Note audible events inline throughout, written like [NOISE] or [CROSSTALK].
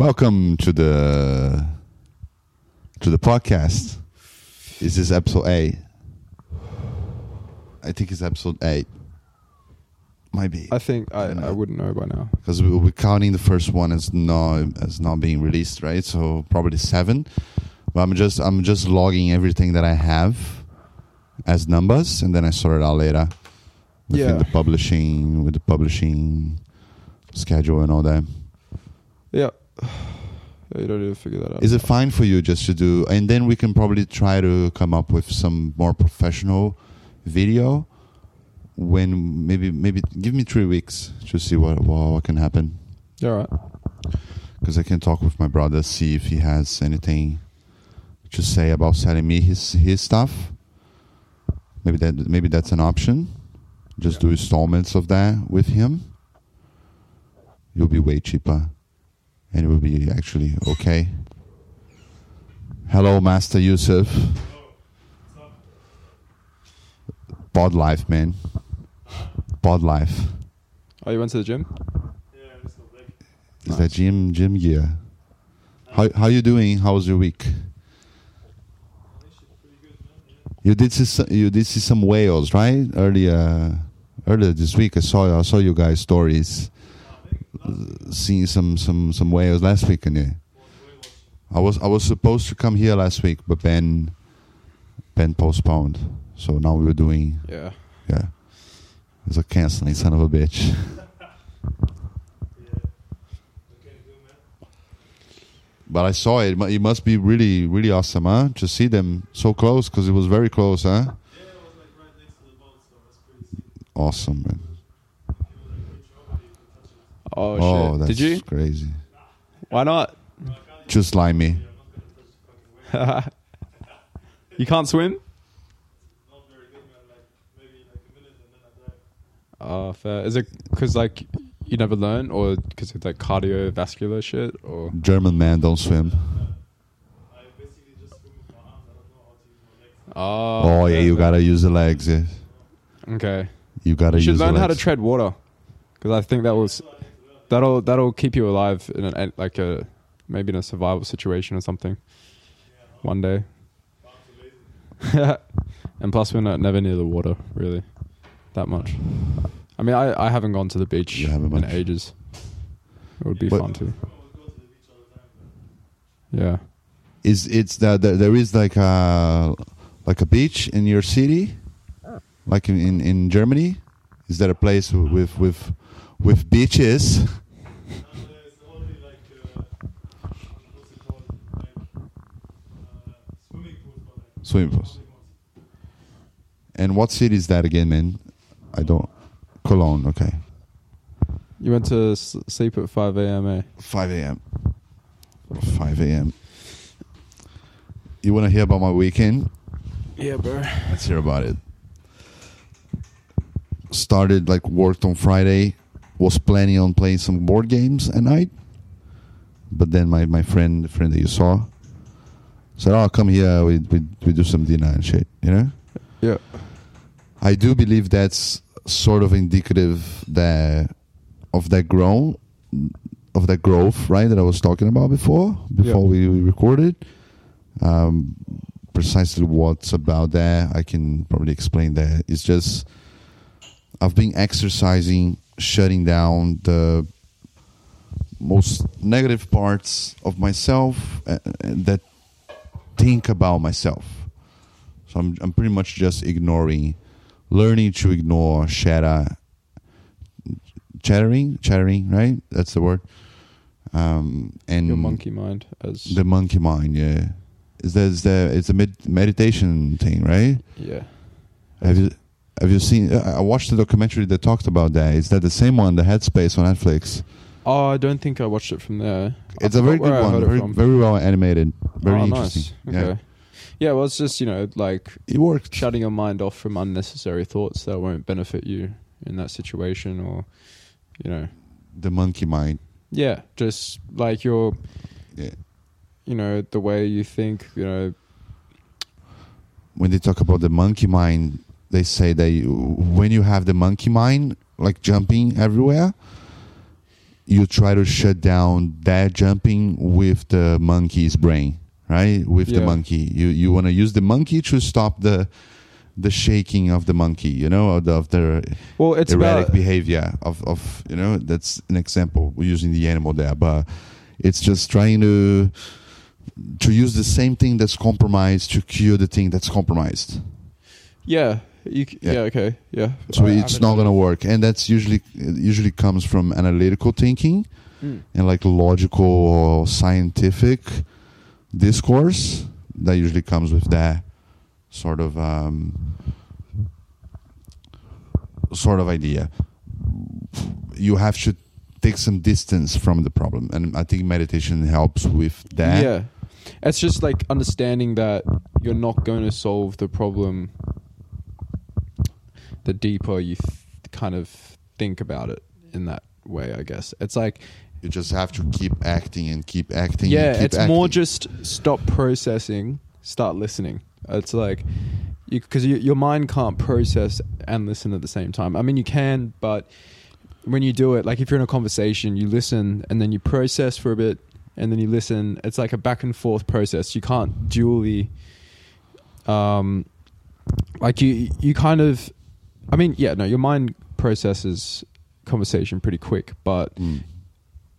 Welcome to the to the podcast. Is this episode eight? I think it's episode eight. Might be I think I, I wouldn't know by now. because we we're counting the first one as not as not being released, right? So probably seven. But I'm just I'm just logging everything that I have as numbers, and then I sort it out later within Yeah. the publishing with the publishing schedule and all that. Yeah. Yeah, [SIGHS] you don't to figure that out. Is it fine for you just to do, and then we can probably try to come up with some more professional video when maybe maybe give me three weeks to see what what, what can happen Yeah, all right. because I can talk with my brother see if he has anything to say about selling me his his stuff. Maybe that maybe that's an option. Just do installments of that with him. You'll be way cheaper, and it will be actually okay. Hello, Master Yusuf. Bod life, man. Bod life. Oh, you went to the gym? yeah Is that gym gym gear? How how you doing? How was your week? You did see some, you did see some whales, right? Earlier earlier this week, I saw I saw you guys stories, seeing some some some whales last weekend. Yeah. I was I was supposed to come here last week, but Ben Ben postponed. So now we were doing Yeah. yeah. It's a canceling son of a bitch. [LAUGHS] But I saw it. It It must be really, really awesome, huh? To see them so close because it was very close, huh? Awesome, man. Oh, Oh, shit. that's Did you? crazy. Why not? Just like me. [LAUGHS] you can't swim? Oh, fair. Is it because, like, you never learn or because of, like, cardiovascular shit? Or. German man don't swim. Oh, Oh, yeah, you gotta use the legs. Yeah. Okay. You gotta You should learn how to tread water because I think that was that'll that'll keep you alive in an, like a maybe in a survival situation or something one day. [LAUGHS] and plus, we're not never near the water really that much. I mean, I, I haven't gone to the beach You haven't in much. ages. It would be But- fun too. Yeah. Is it's that there, there is like a like a beach in your city, oh. like in, in, in Germany? Is there a place with with with beaches? [LAUGHS] Swimming pools. And what city is that again, man? I don't. Cologne. Okay. You went to s- sleep at five a.m. Eh? 5 a.m. 5 a.m. You want to hear about my weekend? Yeah, bro. Let's hear about it. Started like worked on Friday. Was planning on playing some board games at night, but then my, my friend, the friend that you saw, said, "Oh, come here. We we we do some dinner and shit." You know. Yeah. I do believe that's sort of indicative that of that grown of that growth, right? That I was talking about before, before we, we recorded. Um, precisely what's about that, I can probably explain that. It's just I've been exercising, shutting down the most negative parts of myself uh, uh, that think about myself. So I'm I'm pretty much just ignoring, learning to ignore chatter, chattering, chattering, right? That's the word. Um, and Your monkey mind as the monkey mind, yeah. Is that is that it's a med- meditation thing, right? yeah. Have you have you seen? I I watched the documentary that talked about that. Is that the same one, the Headspace on Netflix? Oh, I don't think I watched it from there. It's a very good one, very, very well animated, very oh, interesting. Nice. Yeah, Okay. Yeah, well, it's just you know like it worked. shutting your mind off from unnecessary thoughts that won't benefit you in that situation, or you know, The monkey mind. yeah, just like your, Yeah. you know, the way you think, you know, when they talk about the monkey mind, they say that you, when you have the monkey mind, like jumping everywhere, you try to shut down that jumping with the monkey's brain, right? With the monkey, you you want to use the monkey to stop the the shaking of the monkey, you know, of the, of the Well, it's erratic about behavior of, of you know that's an example we're using the animal there but it's just trying to to use the same thing that's compromised to cure the thing that's compromised yeah. You, c- Yeah. yeah. Okay. Yeah. so I it's haven't- not going to work and that's usually it usually comes from analytical thinking Mm. and like logical or scientific discourse that usually comes with that sort of um, sort of idea you have to take some distance from the problem and i think meditation helps with that Yeah. It's just like understanding that you're not going to solve the problem the deeper you th- kind of think about it in that way, I guess. It's like, you just have to keep acting and keep acting yeah, and keep it's more just stop processing, start listening. It's like, because you, your mind can't process and listen at the same time. I mean, you can, but when you do it, like if you're in a conversation, you listen and then you process for a bit and then you listen. It's like a back and forth process. You can't dually, um, like you, you kind of, I mean, yeah, no, your mind processes conversation pretty quick, but Mm.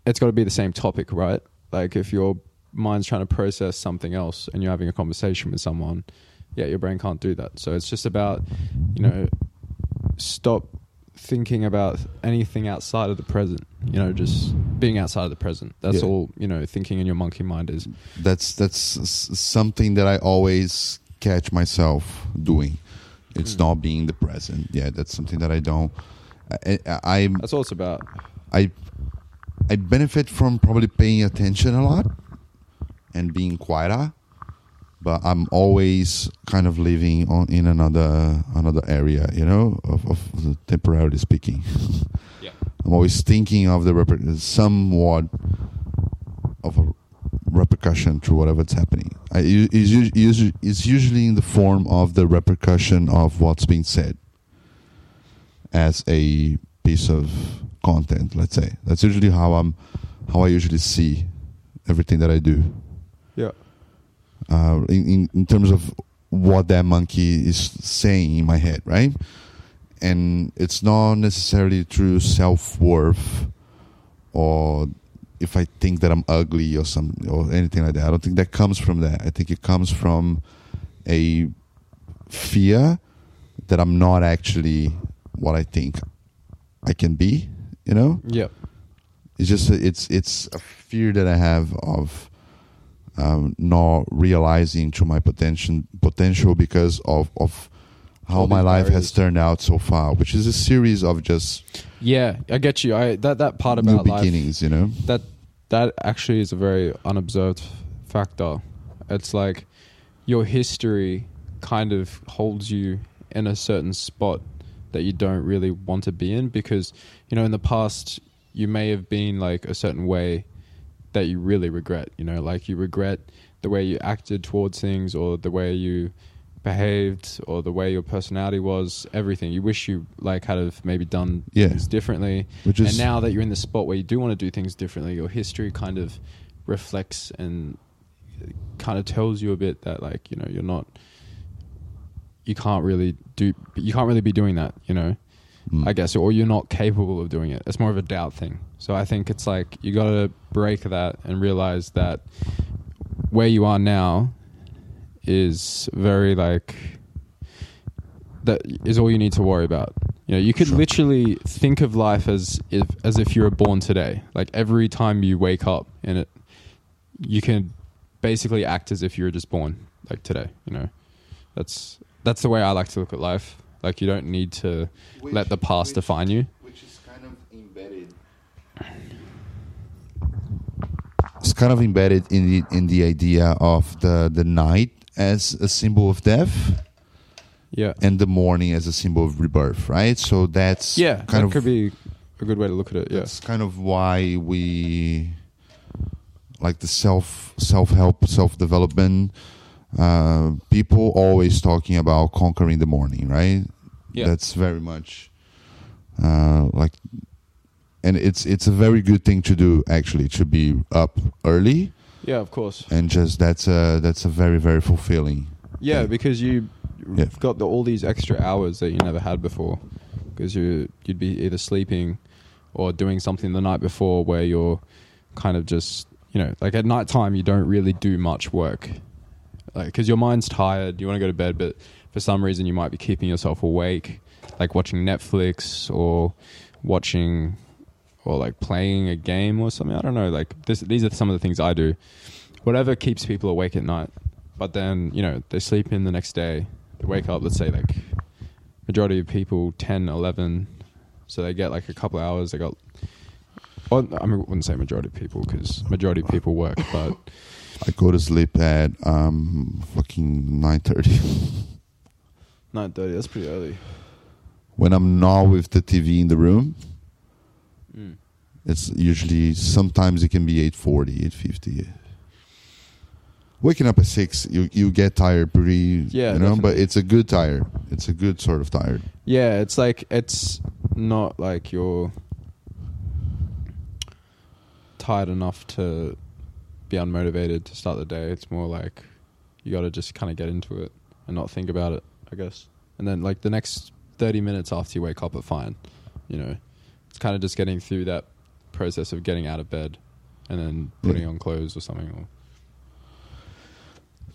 it's got to be the same topic, right? Like if your mind's trying to process something else and you're having a conversation with someone, yeah, your brain can't do that. So it's just about, you know, stop thinking about anything outside of the present. You know, just being outside of the present. That's Yeah. all. You know, thinking in your monkey mind is. that's that's something that I always catch myself doing. It's Mm. not being the present. Yeah, that's something that I don't. I, I I'm- That's all it's about. I I benefit from probably paying attention a lot and being quieter, but I'm always kind of living on in another another area, you know, of, of temporarily speaking. Yeah. [LAUGHS] I'm always thinking of the somewhat of a repercussion through whatever's happening. I, it's, it's usually in the form of the repercussion of what's being said as a piece of content. Let's say that's usually how I'm, how I usually see everything that I do. Yeah. Uh, in, in in terms of what that monkey is saying in my head, right? And it's not necessarily through self worth or if I think that I'm ugly or some or anything like that. I don't think that comes from that. I think it comes from a fear that I'm not actually what I think I can be. You know, Yeah. it's just a, it's it's a fear that I have of um, not realizing to my potential potential because of of how All my life has turned out so far, which is a series of just Yeah. I get you. I that that part new about life. beginnings. You know, that that actually is a very unobserved factor. It's like your history kind of holds you in a certain spot that you don't really want to be in because you know in the past you may have been like a certain way that you really regret you know like you regret the way you acted towards things or the way you behaved or the way your personality was everything you wish you like had have maybe done Yeah. things differently which is and now that you're in the spot where you do want to do things differently, your history kind of reflects and kind of tells you a bit that like you know you're not, you can't really do, you can't really be doing that, you know. Mm. I guess, or you're not capable of doing it. It's more of a doubt thing. So I think it's like you got to break that and realize that where you are now is very like that is all you need to worry about. You know, you could Sure. literally think of life as if as if you were born today. Like every time you wake up in it, you can basically act as if you were just born like today. You know, that's that's the way I like to look at life. Like you don't need to let the past define you. Which is kind of embedded. It's kind of embedded in the in the idea of the the night as a symbol of death Yeah. and the morning as a symbol of rebirth, right? So that's Yeah, kind that of could be a good way to look at it. Yeah. that's kind of why we like the self self help self development. Uh, people always talking about conquering the morning, right? Yeah. That's very much uh, like and it's it's a very good thing to do actually to be up early Yeah, of course. and just that's a that's a very very fulfilling Yeah, Yeah. because you Yeah. got the, all these extra hours that you never had before. Because you you'd be either sleeping or doing something the night before where you're kind of just you know like at night time you don't really do much work like because your mind's tired you want to go to bed but for some reason you might be keeping yourself awake like watching netflix or watching or like playing a game or something i don't know like this, these are some of the things i do whatever keeps people awake at night but then you know they sleep in the next day they wake up let's say like majority of people 10 11 so they get like a couple hours they got well, I I wouldn't say majority of people because majority of people work, but i go to sleep at um fucking 9.30 nine thirty. That's pretty early. when i'm not with the tv in the room Mm. it's usually sometimes it can be 8.40 8.50 waking up at 6 you you get tired pretty Yeah, you know but it's a good tired it's a good sort of tired Yeah, it's like it's not like you're tired enough to be unmotivated to start the day. It's more like you got to just kind of get into it and not think about it, I guess. And then like the next 30 minutes after you wake up are fine. You know, kind of just getting through that process of getting out of bed and then putting Yeah. on clothes or something. Or,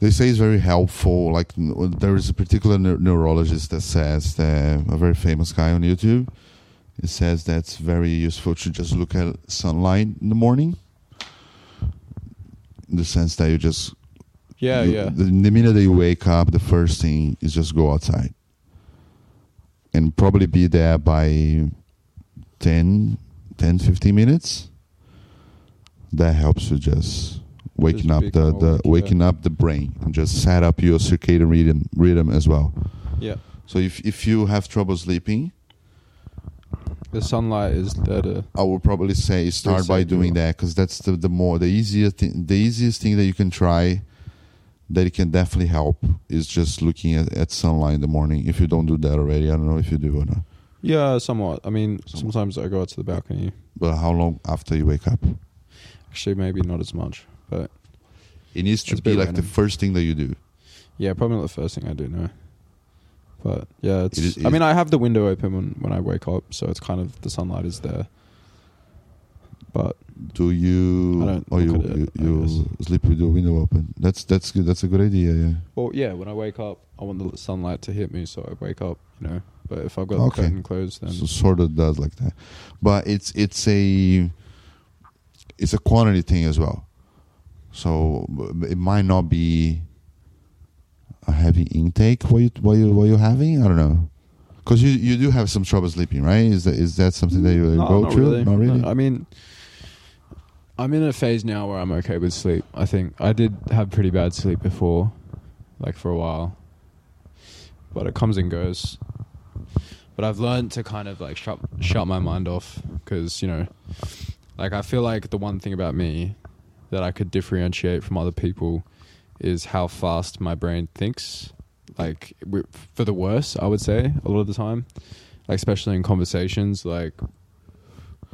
they say it's very helpful. Like there is a particular neu- neurologist that says that a very famous guy on YouTube. It says that's very useful to just look at sunlight in the morning. In the sense that you just yeah, you- yeah. The, the minute that you wake up, the first thing is just go outside, and probably be there by 10, 10 15 minutes. That helps you just waking Just up the, the waking up the brain and just set up your circadian rhythm rhythm as well. yeah. So if if you have trouble sleeping, The sunlight is to. I would probably say start by doing that because that's the the more the easiest thing, the easiest thing that you can try that it can definitely help is just looking at, at sunlight in the morning. If you don't do that already, I don't know if you do or not. Yeah, somewhat. I mean, sometimes I go out to the balcony. But how long after you wake up? Actually, maybe not as much, but It needs to be like random. the first thing that you do. yeah, probably not the first thing I do. No, but yeah, it's. It is- it I mean, I have the window open when when I wake up, so it's kind of the sunlight is there. But Do you I don't or you it, you, you sleep with your window open? That's that's good. That's a good idea. Yeah. well, yeah, when I wake up, I want the sunlight to hit me, so I wake up. You know, but if I've got Okay. the curtain closed, then so sort of does like that but it's it's a it's a quantity thing as well so it might not be a heavy intake what you what you what you're having i don't know because you you do have some trouble sleeping right is that is that something that you No, go not through Really. not really No, I mean, I'm in a phase now where I'm okay with sleep. I think I did have pretty bad sleep before, like for a while, but it comes and goes. But I've learned to kind of like shut shut my mind off because you know, like I feel like the one thing about me that I could differentiate from other people is how fast my brain thinks. Like for the worse, I would say a lot of the time, like especially in conversations. Like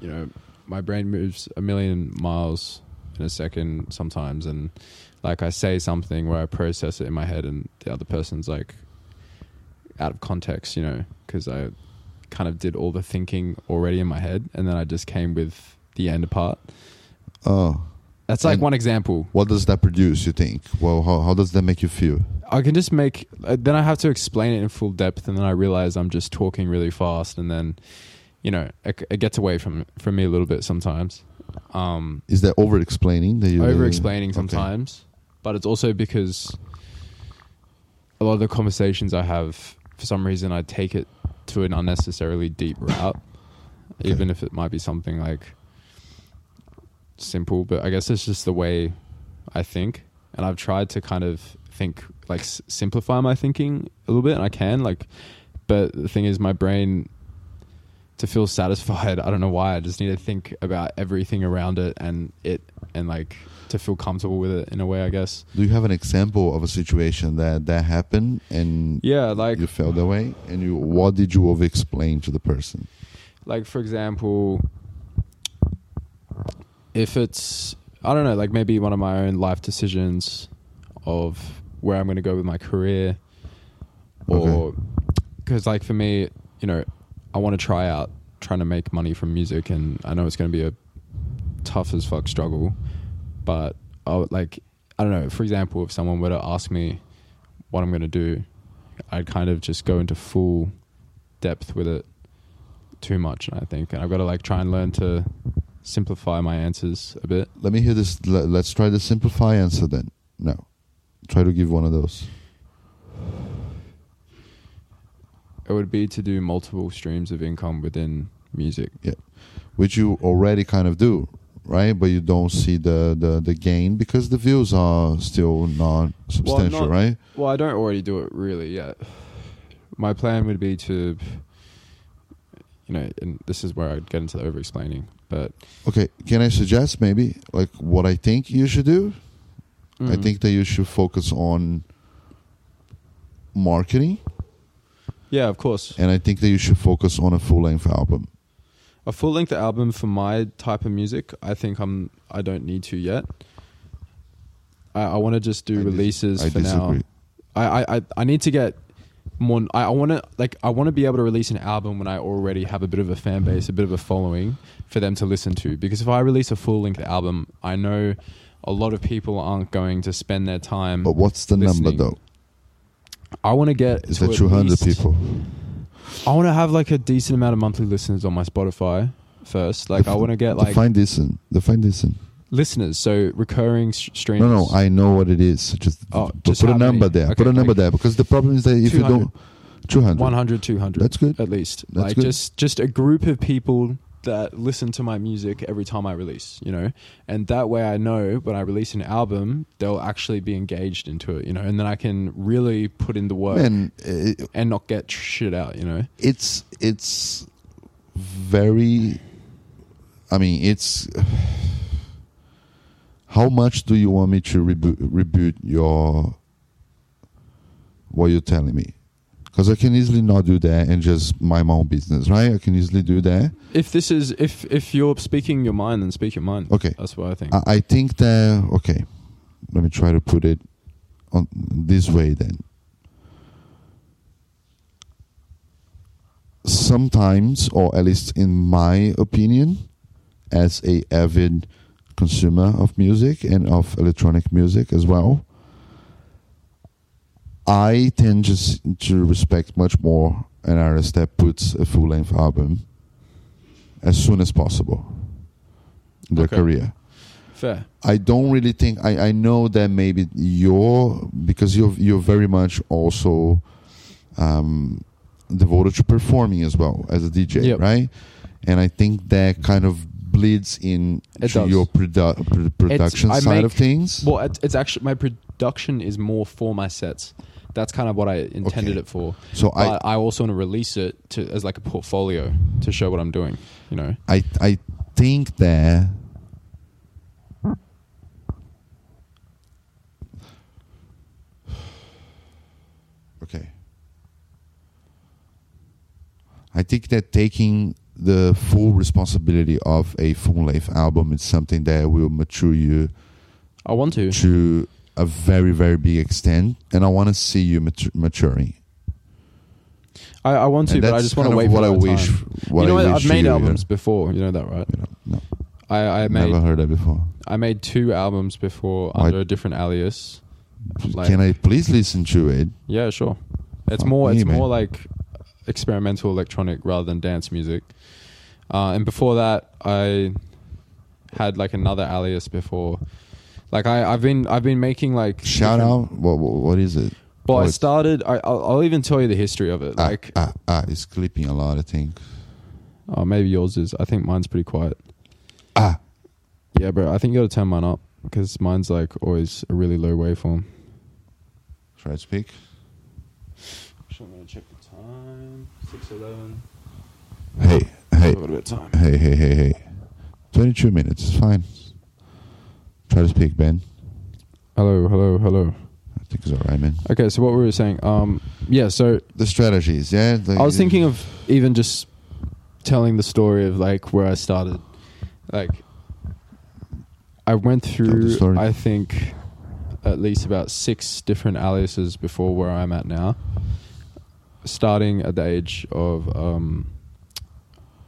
you know, my brain moves a million miles in a second sometimes, and like I say something where I process it in my head, and the other person's like out of context, you know, because I kind of did all the thinking already in my head, and then I just came with the end part. oh That's like And- one example. what does that produce you think well how, how does that make you feel I can just make. Uh, then I have to explain it in full depth, and then I realize I'm just talking really fast, and then, you know, it, it gets away from from me a little bit sometimes. Um, is that over explaining that you over explaining Okay. sometimes, but it's also because a lot of the conversations I have, for some reason, I take it to an unnecessarily deep route, Okay. even if it might be something like simple. But I guess it's just the way I think, and I've tried to kind of think like s- simplify my thinking a little bit, and I can like, but the thing is, my brain. To feel satisfied, I don't know why. I just need to think about everything around it and it, and like to feel comfortable with it in a way. I guess. do you have an example of a situation that that happened and Yeah, like you felt that way and you what did you over explain to the person like for example if it's I don't know, like maybe one of my own life decisions of where I'm going to go with my career, or because like for me, you know, I want to try out trying to make money from music, and I know it's going to be a tough as fuck struggle, but I would like I don't know. For example, if someone were to ask me what I'm going to do, I'd kind of just go into full depth with it too much. I think, and I've got to like try and learn to simplify my answers a bit. Let me hear this. le- Let's try the simplify answer then. No, try to give one of those. It would be to do multiple streams of income within music. which you already kind of do, right? But you don't see the the, the gain because the views are still not substantial, not- right? Well, I don't already do it really yet. My plan would be to, you know, and this is where I'd get into the over explaining, but Okay, can I suggest maybe like what I think you should do? I Mm. think that you should focus on marketing, yeah, of course, and I think that you should focus on a full length album. a full length album for my type of music. I think I'm. I don't need to yet. I, I want to just do I dis- releases I for now. disagree. I, I, I- I need to get more. I, I want to like I want to be able to release an album when I already have a bit of a fan base, a bit of a following for them to listen to. Because if I release a full length album, I know a lot of people aren't going to spend their time. But what's the listening. number though? I want to get Is that two hundred people? I want to have like a decent amount of monthly listeners on my Spotify first. Like I want to get like define decent. the Define decent. listeners, so recurring s- streamers. No, no, I know what it is. Just, Oh, put- just put a many? number there. Okay, put a number there because the problem is that if you don't, two hundred. 100, 200. That's good. at least That's like good. just just a group of people that listen to my music every time I release, you know, and that way I know when I release an album they'll actually be engaged into it, you know, and then I can really put in the work Man, it, and not get shit out, you know. it's it's very. I mean, it's. [SIGHS] How much do you want me to reboot, reboot your what you're telling me? Because I can easily not do that and just mind my own business, right? I can easily do that. If this is if if you're speaking your mind, then speak your mind. Okay. That's what I think. I, I think that okay. Let me try to put it on this way then. Sometimes, or at least in my opinion, as a avid consumer of music and of electronic music as well, I tend just to respect much more an artist that puts a full length album as soon as possible in their Okay. career. Fair. I don't really think I, I know that maybe you're because you're you're very much also um, devoted to performing as well as a DJ, Yep. right? And I think that kind of bleeds in It to does. your produ- pr- production side make- of things. Well, it's, it's actually my production is more for my sets. That's kind of what I intended Okay. it for. so I, I also want to release it to as like a portfolio to show what I'm doing. You know. I I think that okay. I think that taking the full responsibility of a full length album is something that will mature you I want to. to a very very big extent, and I want to see you matu- maturing. I, I want to, And but I just want to wait what I wish. What you know I what? I've made you, albums before. You know that, right? You know, no, I, I made never heard that before. I made two albums before Why- under a different alias. Like- Can I please listen to it? Yeah, sure. It's Fuck more. me, It's man. more like experimental electronic rather than dance music. Uh, and before that, I had like another alias before. Like I, I've been, I've been making like Shout out. What, what, what is it? Well, I started. I, I'll, I'll even tell you the history of it. Ah, Like, ah, ah, it's clipping a lot. I think. oh, maybe yours is. I think mine's pretty quiet. Ah, Yeah, bro. I think you got to turn mine up because mine's like always a really low waveform. try to speak. I'm gonna check the time. Six eleven. Hey, hey, A bit of time. hey, hey, hey, hey. Twenty-two minutes. It's fine. Try to speak, Ben. Hello, hello, hello. I think it's all right, man. Okay, so what we were saying. Um, yeah. So The strategies, yeah. like- I was thinking of even just telling the story of like where I started. Like, I went the through, story. I think, at least about six different aliases before where I'm at now. Starting at the age of, um,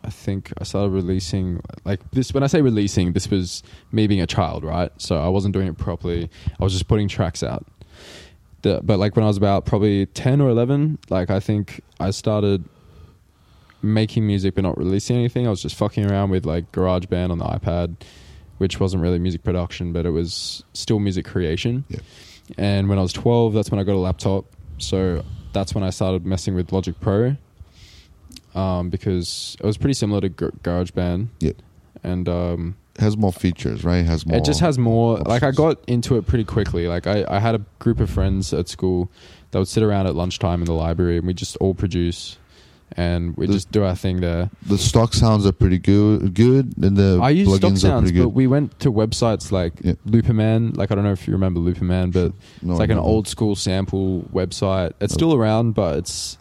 I think I started releasing like this. When I say releasing, this was me being a child, right? So I wasn't doing it properly. I was just putting tracks out. The, but like when I was about probably ten or eleven, like I think I started making music but not releasing anything. I was just fucking around with like GarageBand on the iPad, which wasn't really music production, but it was still music creation. Yeah. And when I was 12, that's when I got a laptop. So that's when I started messing with Logic Pro um, because it was pretty similar to Gar- GarageBand. Yeah. And um, has more features, right? Has more. it just has more. Like I got into it pretty quickly. Like I, I had a group of friends at school that would sit around at lunchtime in the library and we just all produce and we The- just do our thing there. the stock sounds are pretty good. Good, and the I use stock sounds, but we went to websites like Yeah. Looperman. Like I don't know if you remember Looperman, but No, it's like I an old school sample website. It's Oh. still around, but it's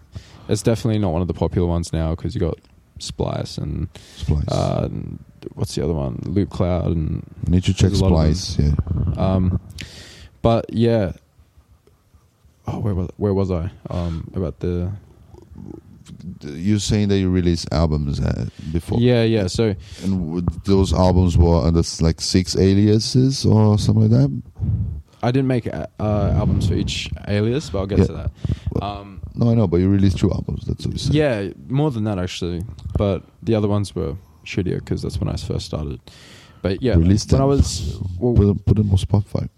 it's definitely not one of the popular ones now because you got Splice and Splice. uh, and what's the other one? Loop Cloud and I need to check there's a lot of Splice. Yeah. um, but yeah. Oh, where was where was I? Um, about the You're saying that you released albums uh, before. yeah yeah. So And those albums were under like six aliases or something like that. I didn't make uh, albums for each alias, but I'll get Yeah. to that. Um, No, I know, but you released two albums. That's what you said. Yeah, more than that actually. But the other ones were shittier because that's when I first started. But yeah, Release when I was well, Put them, put them on Spotify.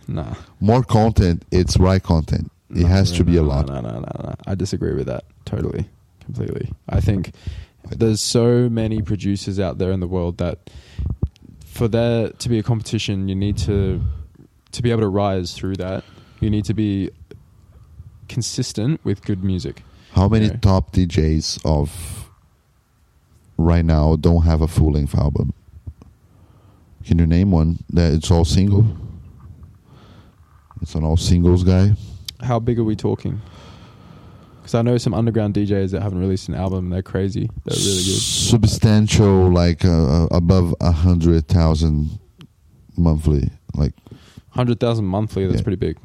[LAUGHS] nah, More content. It's right content. It No, has to be a no, lot. No, no, no, no. I disagree with that totally, completely. I think there's so many producers out there in the world that for there to be a competition, you need to to be able to rise through that. You need to be consistent with good music. How many Yeah. top DJs of right now don't have a full length album? Can you name one that it's all single? It's an all singles guy. How big are we talking? Because I know some underground DJs that haven't released an album. They're crazy. They're really good. Substantial, like uh, uh, above a hundred thousand monthly. Like Hundred thousand monthly. That's Yeah. pretty big.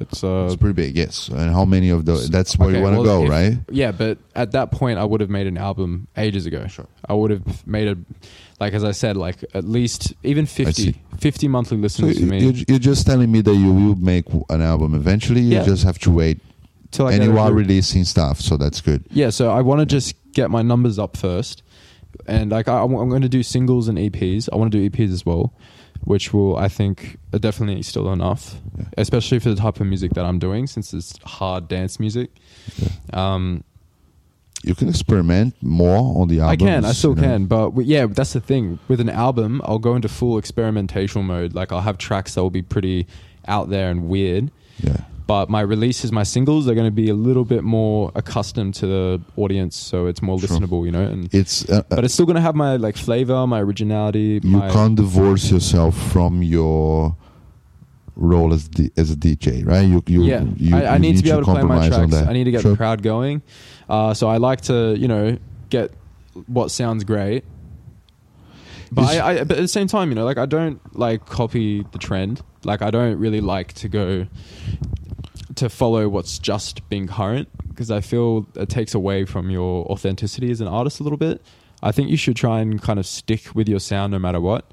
It's uh, it's pretty big, yes. And how many of those? That's where okay, you want to well, go, if- right? Yeah, but at that point, I would have made an album ages ago. Sure. I would have made a, like as I said, like at least even 50, 50 monthly So listeners me. you're, you're just telling me that you will make an album eventually. You Yeah. just have to wait. till I and you are releasing stuff, so that's good. Yeah, so I want to just get my numbers up first, and like I, I'm going to do singles and EPs. I want to do EPs as well, which will I think are definitely still enough, Yeah. especially for the type of music that I'm doing, since it's hard dance music. Um, You can experiment more on the album. I can, I still can, but yeah, that's the thing. With an album, I'll go into full experimental mode. Like I'll have tracks that will be pretty out there and weird. Yeah. But my releases, my singles, are going to be a little bit more accustomed to the audience, so it's more Sure. listenable, you know. And It's uh, but it's still going to have my like flavor, my originality. you my, can't divorce yourself from your role as D, as a DJ, right? You you yeah, you, I, I you need, to be able to play my tracks. I need to get Sure. the crowd going. Uh, so I like to, you know, get what sounds great. But I, I, but at the same time, you know, like I don't like copy the trend. Like I don't really like to go to follow what's just being current because I feel it takes away from your authenticity as an artist a little bit. I think you should try and kind of stick with your sound no matter what.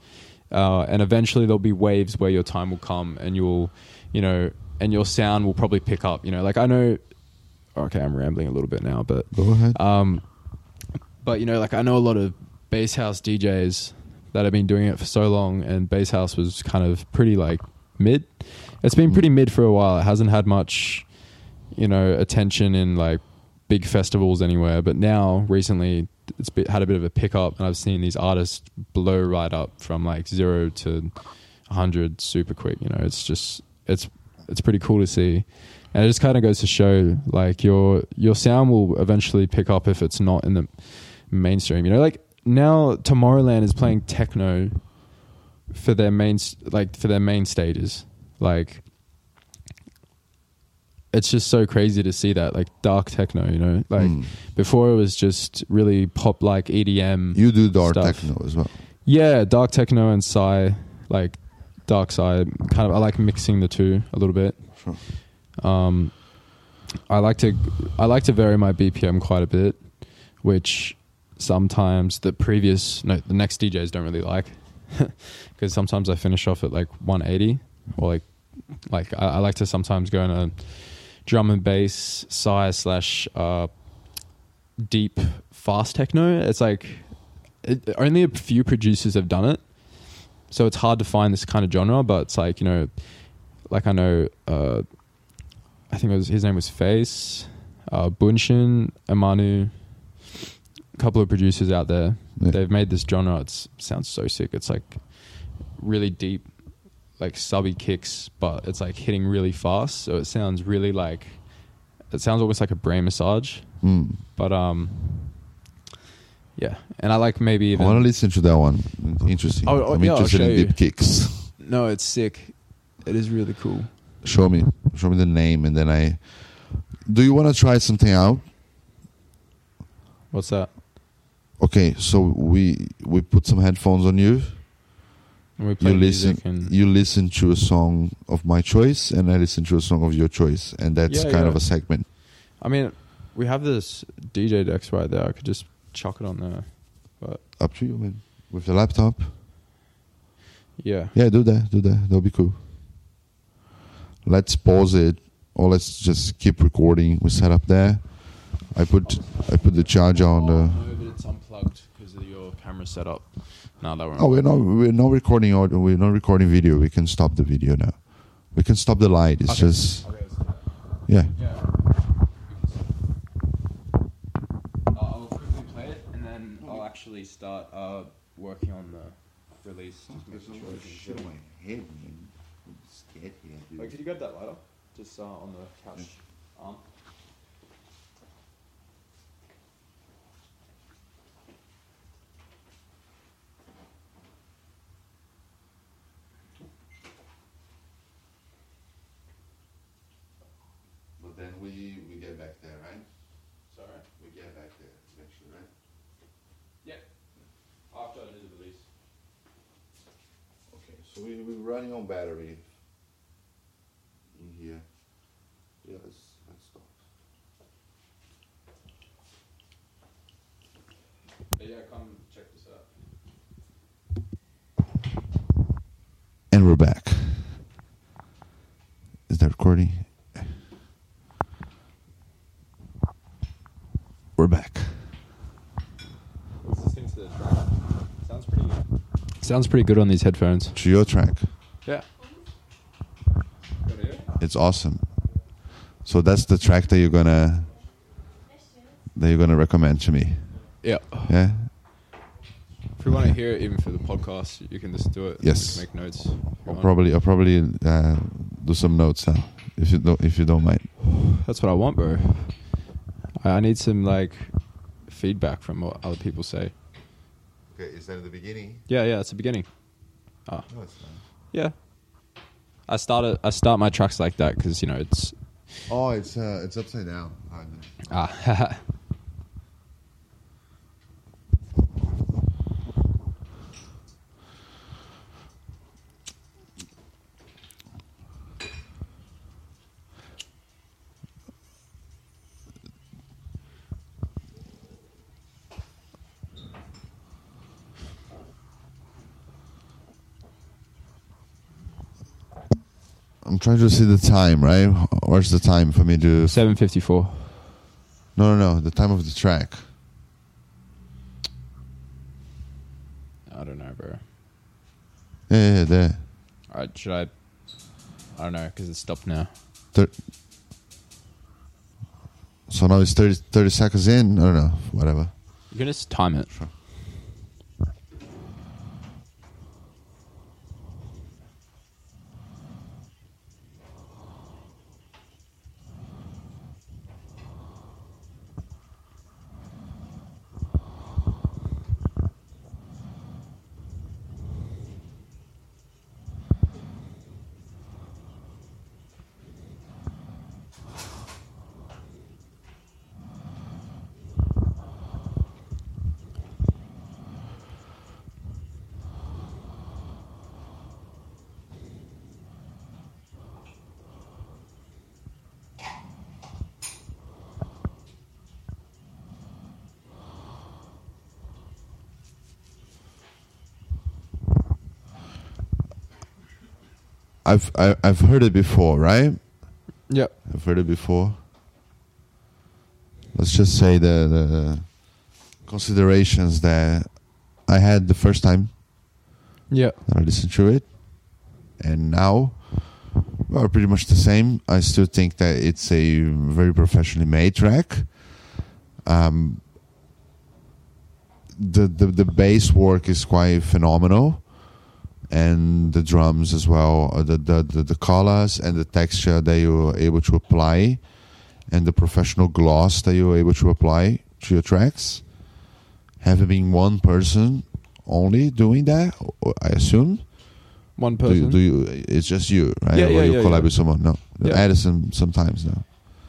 Uh, and eventually there'll be waves where your time will come and you'll, you know, and your sound will probably pick up. You know, like I know. Okay, I'm rambling a little bit now, but Go ahead. um, but you know, like I know a lot of bass house DJs that have been doing it for so long, and bass house was kind of pretty like mid. It's been mm-hmm. pretty mid for a while. It hasn't had much, you know, attention in like big festivals anywhere. But now, recently, it's been, had a bit of a pickup, and I've seen these artists blow right up from like zero to hundred super quick. You know, it's just it's it's pretty cool to see. And it just kind of goes to show, like your your sound will eventually pick up if it's not in the mainstream. You know, like now Tomorrowland is playing techno for their main like for their main stages. Like it's just so crazy to see that like dark techno. You know, like Mm. before it was just really pop like EDM. You do dark stuff. techno as well. Yeah, dark techno and psy. like dark side. Kind of, I like mixing the two a little bit. Sure. Um, I like to I like to vary my BPM quite a bit, which sometimes the previous no the next DJs don't really like [LAUGHS] because sometimes I finish off at like 180 or like like I, I like to sometimes go in a drum and bass size slash uh, deep fast techno. It's like it, only a few producers have done it, so it's hard to find this kind of genre. But it's like you know, like I know, uh, I think it was his name was Face, uh, Bunshin, Amanu, a couple of producers out there. Yeah. They've made this genre. It sounds so sick. It's like really deep, like subby kicks, but it's like hitting really fast. So it sounds really like it sounds almost like a brain massage. Mm. But um, yeah, and I like maybe I want to listen to that one. Interesting. Oh, oh, I'm yeah, interested show in you. deep kicks. no, it's sick. It is really cool. Show me. Show me the name, and then I. Do you want to try something out? What's that? Okay, so we we put some headphones on you. And we play You listen. and You listen to a song of my choice, and I listen to a song of your choice, and that's Yeah, kind yeah. of a segment. I mean, we have this DJ decks right there. I could just chuck it on there. But Up to you, man. With the laptop. Yeah. Yeah, do that. Do that. That'll be cool. Let's pause it, or let's just keep recording. We set up there. I put I put the charger on the. no, but it's unplugged because of your camera setup. No, that won't. Oh, we're not we're not recording audio. We're not recording video. We can stop the video now. We can stop the light. It's Okay. just Okay, let's do that. yeah. Yeah. I'll quickly play it and then I'll actually start uh, working on the release. Just make sure everything's ready. my head, man. I'm scared here, Dude. Wait, could you grab that lighter? Just uh, on the couch arm. But then we we get back there, right? Sorry. We get back there eventually, right? Yeah. After I do the release. Okay, so we we're running on battery in here. Yeah, let's let's stop. Yeah, come check this out. And we're back. Is that recording? We're back. Let's listen to the track. Sounds pretty good. Sounds pretty good on these headphones. To your track. Yeah. It's awesome. So that's the track that you're gonna that you're gonna recommend to me. Yeah. Yeah? If you want to hear it, even for the podcast, you can just do it. Yes. Make notes. I'll probably I'll probably uh, do some notes now. If you don't if you don't mind. That's what I want, bro. I, I need some like feedback from what other people say. Okay, is that at the beginning? Yeah, yeah, it's the beginning. Ah, No, it's not. yeah. I started. I start my tracks like that because you know it's Oh, it's uh, it's upside down. ah. [LAUGHS] trying to see the time, right? Where's the time for me to? Seven fifty four. No, no, no. The time of the track. I don't know, bro. Yeah, yeah, yeah, there. All right, should I? I don't know because it's stopped now. Thir- so now it's 30, 30 seconds in. I don't know. Whatever. You can just time it. Sure. I've I, I've heard it before, right? Yeah. I've heard it before. Let's just say the, the considerations that I had the first time Yeah. I listened to it, and now are pretty much the same. I still think that it's a very professionally made track. Um, the, the the bass work is quite phenomenal, and the drums as well. uh, The the the, the colors and the texture that you are able to apply, and the professional gloss that you are able to apply to your tracks. Having been one person only doing that, I assume. One Do person. you, do you? It's just you, right? Yeah, or yeah, you yeah, collab yeah. with someone? No, Yeah. Addison sometimes. No,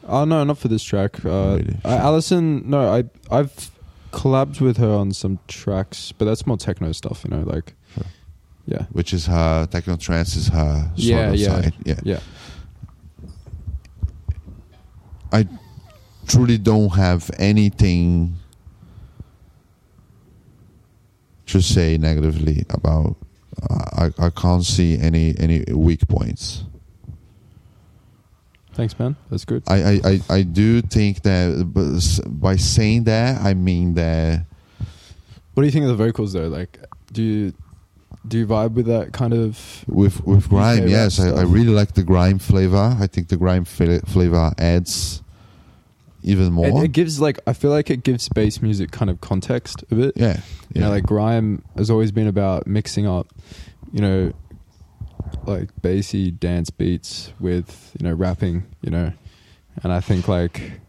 Oh no, not for this track. Uh, Really? uh, Alison, no, I I've collabed with her on some tracks, but that's more techno stuff, you know, like. Yeah, which is her techno trance is her sort Yeah, of yeah. side. Yeah, yeah, I truly don't have anything to say negatively about. Uh, I I can't see any any weak points. Thanks, man. That's good. I I, I, I do think that by saying that I mean that What do you think of the vocals though? Like, do you do you vibe with that kind of? with with grime yes I, I really like the grime flavor. I think the grime fla- flavor adds even more. it gives like I feel like it gives bass music kind of context a bit. yeah, You know, yeah. like grime has always been about mixing up, you know, like bassy dance beats with you know rapping. You know, and I think like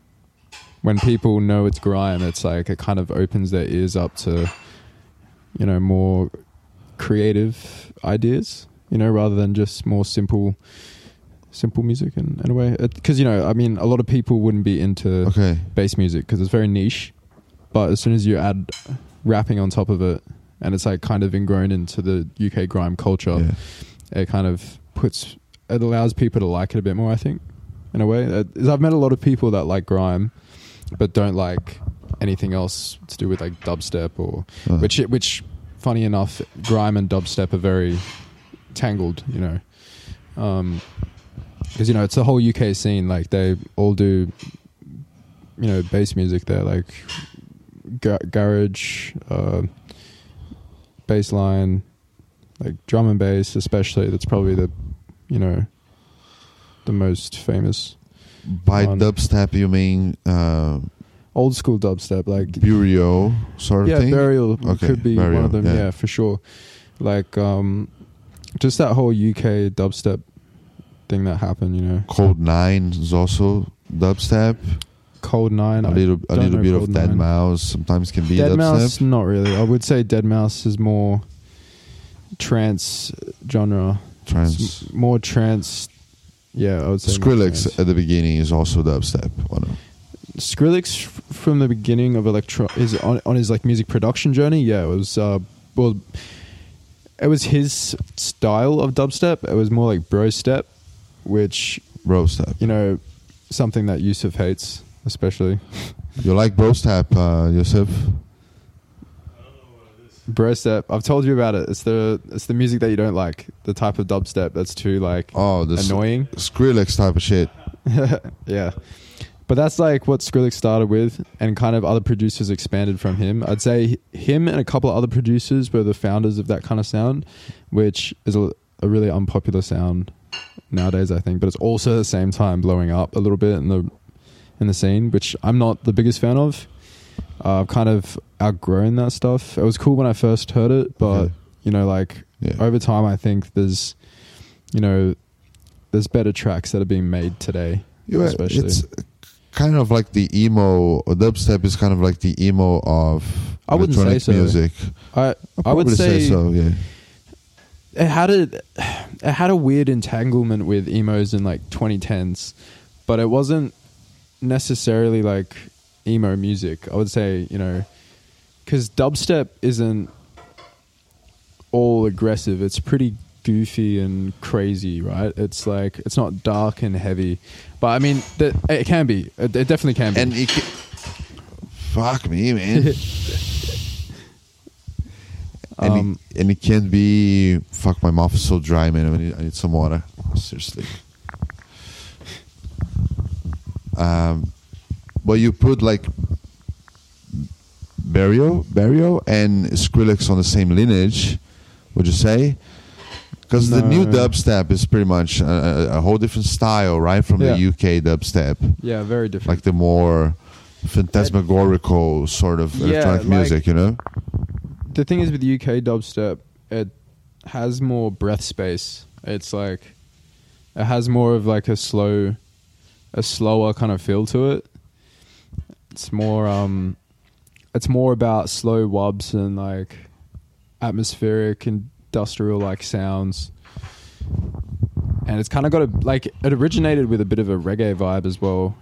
when people know it's grime, it's like it kind of opens their ears up to, you know, more creative ideas. You know, rather than just more simple, simple music in, in a way. Because you know, I mean, a lot of people wouldn't be into okay. bass music because it's very niche. But as soon as you add rapping on top of it, and it's like kind of ingrown into the UK grime culture, Yeah. it kind of puts it allows people to like it a bit more. I think, in a way, Uh, I've met a lot of people that like grime, but don't like anything else to do with like dubstep or Uh, which which funny enough, grime and dubstep are very tangled. You know, because you know it's the whole UK scene. Like they all do, you know, bass music there, like ga- garage, uh, bass line, like drum and bass, especially. That's probably the, you know, the most famous by on- dubstep you mean uh, old school dubstep, like Burial sort of yeah, thing? burial Okay, could be Burial, one of them. yeah. Yeah. for sure. Like um, just that whole UK dubstep thing that happened. You know, Cold Nine is also dubstep. Cold Nine. a little a little bit Cold of Dead Nine. Mouse sometimes can be Dead dubstep. Mouse, not really. I would say Deadmau5 is more trance genre. Trance. More trance. Yeah, I would say Skrillex at the beginning is also dubstep. Skrillex from the beginning of electro is on on his like music production journey. Yeah, it was uh well, it was his style of dubstep. It was more like bro step, which Bro step. you know something that Yusuf hates, especially [LAUGHS] You like bro step, uh, Yosef? bro step. I've told you about it. It's the it's the music that you don't like. The type of dubstep that's too like Oh, annoying. Skrillex type of shit. [LAUGHS] yeah. But that's like what Skrillex started with, and kind of other producers expanded from him. I'd say him and a couple of other producers were the founders of that kind of sound, which is a, a really unpopular sound nowadays, I think. But it's also at the same time blowing up a little bit in the in the scene, which I'm not the biggest fan of. Uh, I've kind of outgrown that stuff. It was cool when I first heard it, but Okay. you know, like Yeah. over time, I think there's, you know, there's better tracks that are being made today. You- especially. It's kind of like the emo. Dubstep is kind of like the emo of I wouldn't say so. music. I I'll would probably say, so. Yeah. it had a it had a weird entanglement with emos in like 2010s, but it wasn't necessarily like emo music. I would say you know because dubstep isn't all aggressive. It's pretty goofy and crazy, right? It's like it's not dark and heavy, but I mean that it can be. It, it definitely can be. And it ca- fuck me, man. [LAUGHS] and Um, it, and it can be fuck. My mouth is so dry, man. I need, I need some water. seriously. Um, but you put like Burial, Burial, and Skrillex on the same lineage. Would you say? Because the new dubstep is pretty much a, a- whole different style, right, from the UK dubstep, Yeah, very different. like the more phantasmagorical sort of Yeah, electronic like- music, you know? the thing is with UK dubstep, it has more breath space. It's like it has more of like a slow, a slower kind of feel to it. It's more um, it's more about slow wubs and like atmospheric industrial like sounds. And it's kind of got a like it originated with a bit of a reggae vibe as well.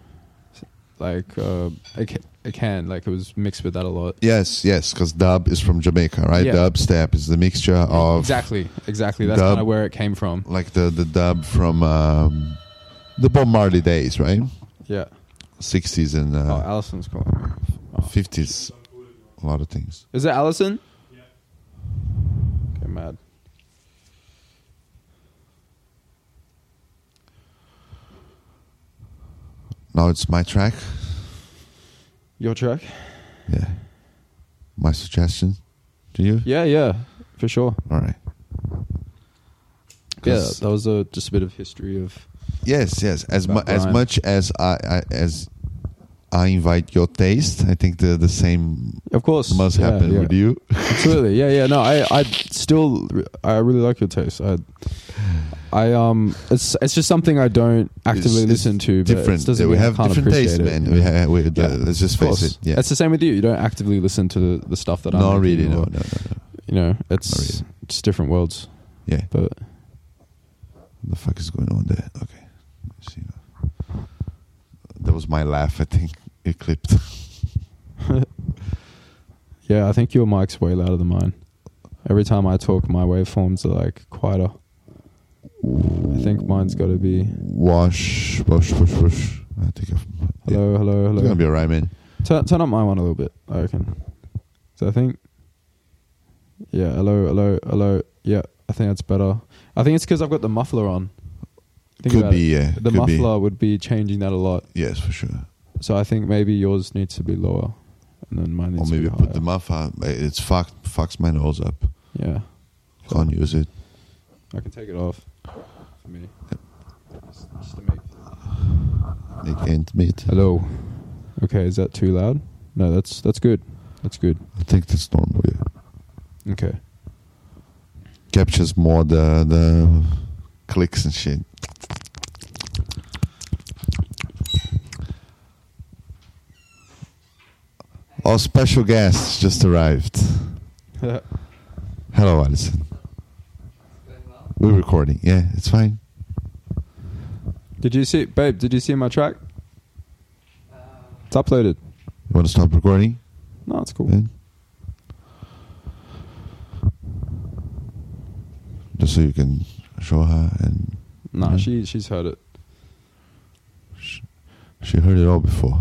Like uh, it, it can like it was mixed with that a lot. Yes, yes, because dub is from Jamaica, right? Yeah. Dubstep is the mixture of exactly, exactly. That's kind of where it came from. like the the dub from um, the Bob Marley days, right? Yeah. Sixties and oh, uh, Allison's calling me. Oh. fifties, a lot of things. Is it Allison? Yeah. Mad. Now it's my track. Your track? Yeah, my suggestion to you. Yeah, yeah, for sure. All right. Yeah, that was a just a bit of history of. Yes, yes. As mu- as much as I, I as I invite your taste, I think the the same Of course, must yeah, happen yeah. with you. Absolutely, yeah, yeah. No, I, I still, I really like your taste. I, I um, it's it's just something I don't actively It's- listen it's to. But different. We have different taste, appreciate man. We have, we, Yeah, let's just face it. Yeah. It's the same with you. You don't actively listen to the, the stuff that I'm. Not really. No, no, no, no. You know, it's really. it's different worlds. Yeah. But What the fuck is going on there? Okay. Let's see. That was my laugh. I think [LAUGHS] it clipped. [LAUGHS] yeah, I think your mic's way louder than mine. Every time I talk, my waveforms are like quieter. I think mine's got to be. Wash, wash, wash, wash. I think I've, yeah. Hello, hello, It's gonna be alright, man. Turn, turn up my one a little bit, I reckon. So I think, yeah, hello, hello, hello. Yeah, I think that's better. I think it's because I've got the muffler on. Think Could be, it. yeah. The Could be. muffler would be changing that a lot. Yes, for sure. So I think maybe yours needs to be lower, and then mine Or needs maybe to be put higher. the muffler. It's fucked. Fucks my nose up. Yeah, Can't use it. I can take it off for me. Just, just to make. Make ends meet. Hello. Okay, is that too loud? No, that's that's good. That's good. I think that's normal. Yeah. Okay. Captures more the the clicks and shit. Our special guest just arrived. Hello, Alison. We're recording. Yeah, it's fine. Did you see, babe? Did you see my track? It's uploaded. You want to stop recording? No, it's cool. Then? Just so you can show her, and Nah, Yeah. she she's heard it. she heard it all before.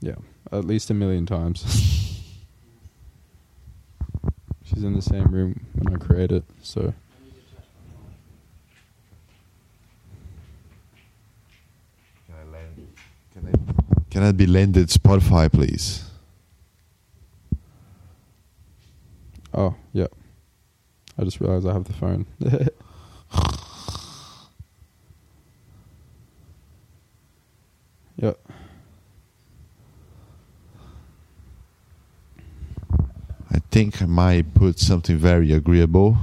Yeah, at least a million times. [LAUGHS] she's in the same room when I create it, so Can I, can I be landed Spotify, please? oh yeah. I just realized I have the phone. [LAUGHS] yep. I think I might put something very agreeable.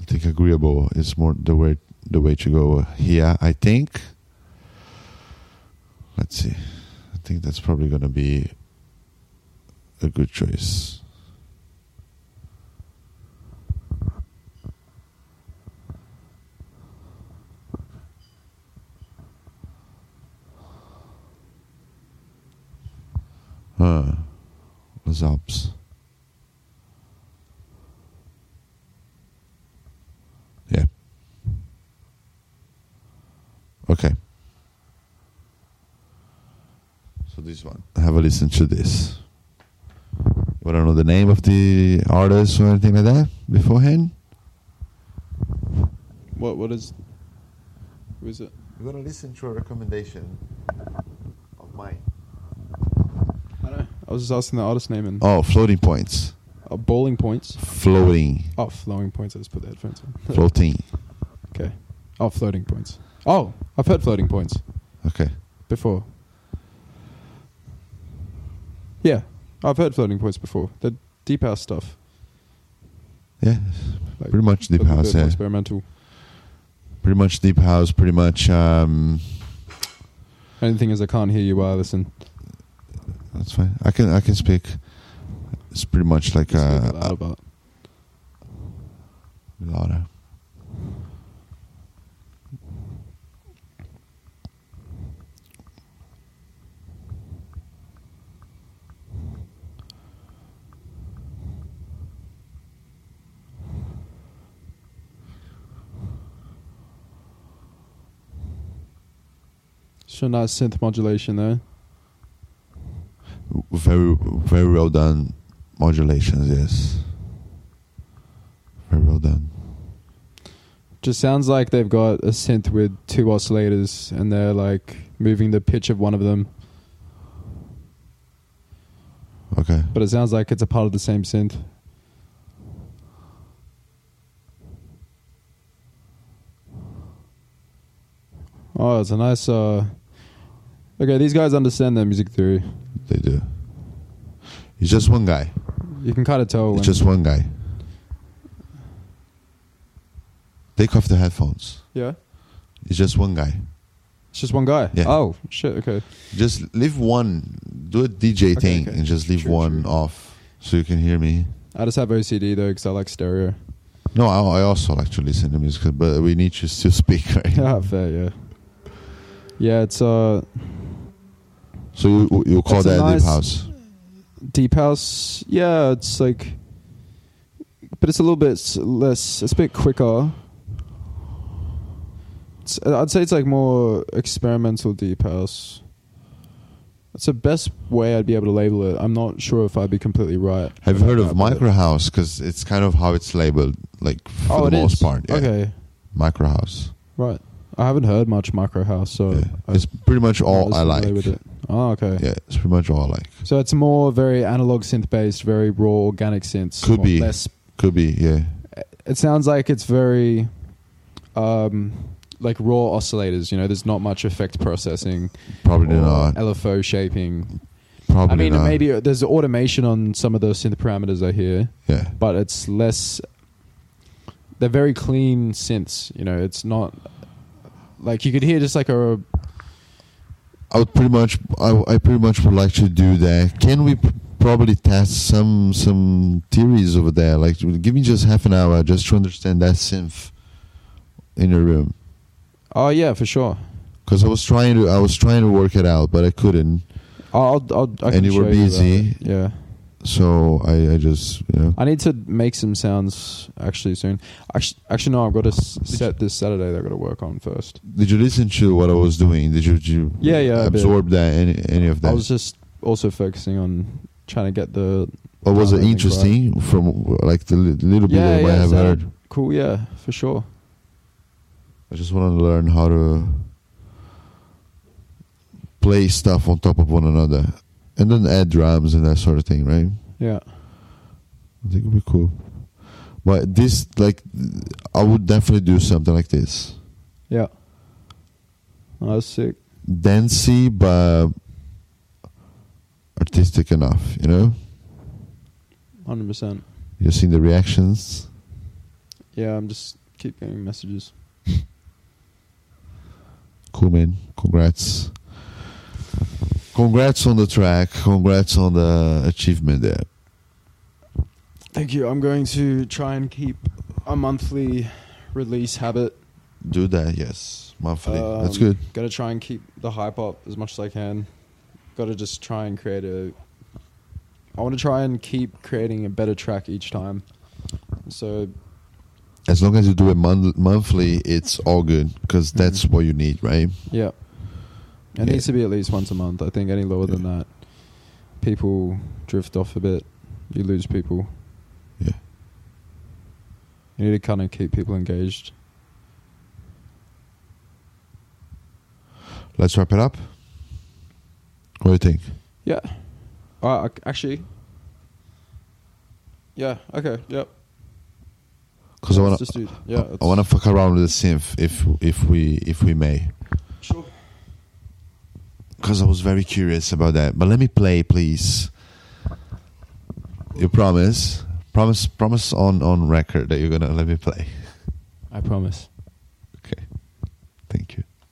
I think agreeable is more the way the way to go here. I think. Let's see. I think that's probably gonna be a good choice. Huh. LesAlpx. Yeah. Okay. So this one. Have a listen to this. You want to know the name of the artist or anything like that beforehand? What what is? Who is it? We're gonna listen to a recommendation of mine. I know. I was just asking the artist name and Oh, floating points. uh, bowling points. Floating. Oh, flowing points. I just put the headphones on. [LAUGHS] Floating. okay. Oh, floating points. Oh, I've heard floating points Okay. before. Yeah, I've heard floating points before. The deep house stuff. Yeah. Like, pretty much deep a little house. bit more Yeah. Experimental. Pretty much deep house. Pretty much. Um, Only thing is, I can't hear you while I listen. That's fine. I can. I can speak. It's pretty much like a uh, loud about. louder. So nice synth modulation there. Very, very well done modulations. Yes. Very well done. Just sounds like they've got a synth with two oscillators and they're like moving the pitch of one of them, Okay. but it sounds like it's a part of the same synth. Oh, it's a nice. uh Okay, these guys understand their music theory. They do. He's just one guy. You can kind of tell. When, It's just one guy. Take off the headphones. yeah, It's just one guy. it's just one guy. Yeah. Oh shit. Okay. Just leave one. Do a DJ Okay, thing okay. and just leave True, one off so you can hear me. I just have OCD though because I like stereo. No, I, I also like to listen to music, but we need to [LAUGHS] speak, right? Yeah, fair. Yeah. Yeah, it's uh So you you call It's a that nice- deep house? deep house. Yeah, it's like, but it's a little bit less. It's a bit quicker. It's, uh, I'd say it's like more experimental deep house. That's the best way I'd be able to label it. I'm not sure if I'd be completely right. Have you heard of micro house? Because it's kind of how it's labeled, like for Oh, the most is? part. Yeah. Okay, Micro house. right. I haven't heard much micro house, so Yeah. I- It's pretty much all I like. familiar With it. Oh, okay. Yeah, it's pretty much all I like. So it's more very analog synth based, very raw organic synths. Could be. less Could be, yeah. it sounds like it's very um like raw oscillators you know there's not much effect processing Probably or not. lfo shaping Probably i mean not. maybe there's automation on some of the synth parameters i hear Yeah. but it's less they're very clean synths you know it's not like you could hear just like a I would pretty much, I, I pretty much would like to do that. Can we p- probably test some some theories over there? Like, give me just half an hour just to understand that synth in your room. oh yeah for sure Because I was trying to, I was trying to work it out, but I couldn't. i'll i'll I And you were busy. yeah So I, I just, you know, I need to make some sounds actually soon. Actually, actually no, I've got to s- set this Saturday. that I've got to work on first. did you listen to what I was doing? Did you, did you Yeah, yeah, absorb that any any of that? I was just also focusing on trying to get the Or was it uh, I think, interesting from like the little bit yeah I might yeah have heard? cool yeah for sure. I just want to learn how to play stuff on top of one another, and then add drums and that sort of thing, right? Yeah, I think it'd be cool. But this, like, I would definitely do something like this, yeah. Oh, that sick. dancey but artistic enough. You know, Hundred percent. You've seen the reactions. Yeah, I'm just keep getting messages. [LAUGHS] Cool, man. Congrats. Congrats on the track. Congrats on the achievement there. Thank you. I'm going to try and keep a monthly release habit. Do that, yes. Monthly. That's Um, good. Got to try and keep the hype up as much as I can. Got to just try and create a. I want to try and keep creating a better track each time. So As long as you do it mon- monthly, it's all good because that's Mhm. what you need, right? yeah, it yeah. needs to be at least once a month. I think any lower yeah. than that, people drift off a bit. You lose people. Yeah. You need to kind of keep people engaged. Let's wrap it up. What do you think? Yeah. Uh, actually. Yeah. Okay. Yep. Because I want to. Yeah. I want to fuck around with the synth if if we if we may. Sure because I was very curious about that. But let me play, please. You promise? Promise, promise on on record that you're gonna let me play. I promise. Okay. Thank you.